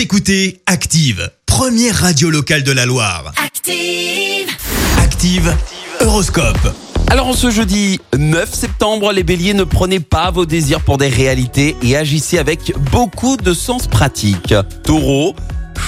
Vous écoutez Active, première radio locale de la Loire. Active. Active, Horoscope. Alors en ce jeudi 9 septembre, les béliers ne prenez pas vos désirs pour des réalités et agissez avec beaucoup de sens pratique. Taureau,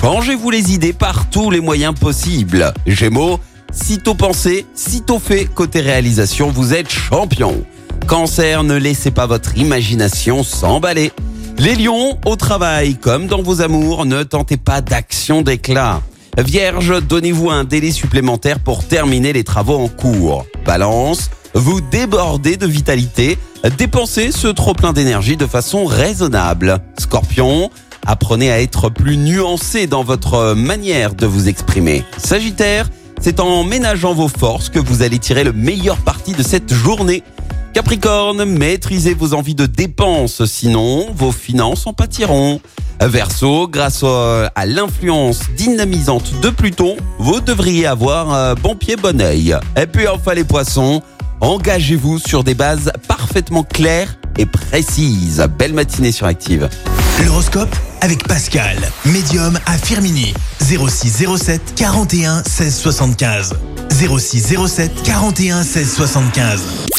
changez-vous les idées par tous les moyens possibles. Gémeaux, sitôt pensé, sitôt fait, côté réalisation, vous êtes champion. Cancer, ne laissez pas votre imagination s'emballer. Les lions, au travail comme dans vos amours, ne tentez pas d'action d'éclat. Vierge, donnez-vous un délai supplémentaire pour terminer les travaux en cours. Balance, vous débordez de vitalité, dépensez ce trop plein d'énergie de façon raisonnable. Scorpion, apprenez à être plus nuancé dans votre manière de vous exprimer. Sagittaire, c'est en ménageant vos forces que vous allez tirer le meilleur parti de cette journée. Capricorne, maîtrisez vos envies de dépenses, sinon vos finances en pâtiront. Verseau, grâce à l'influence dynamisante de Pluton, vous devriez avoir bon pied, bon oeil. Et puis enfin les poissons, engagez-vous sur des bases parfaitement claires et précises. Belle matinée sur Active. L'horoscope avec Pascal, médium à Firmini. 0607 41 16 75. 0607 41 16 75.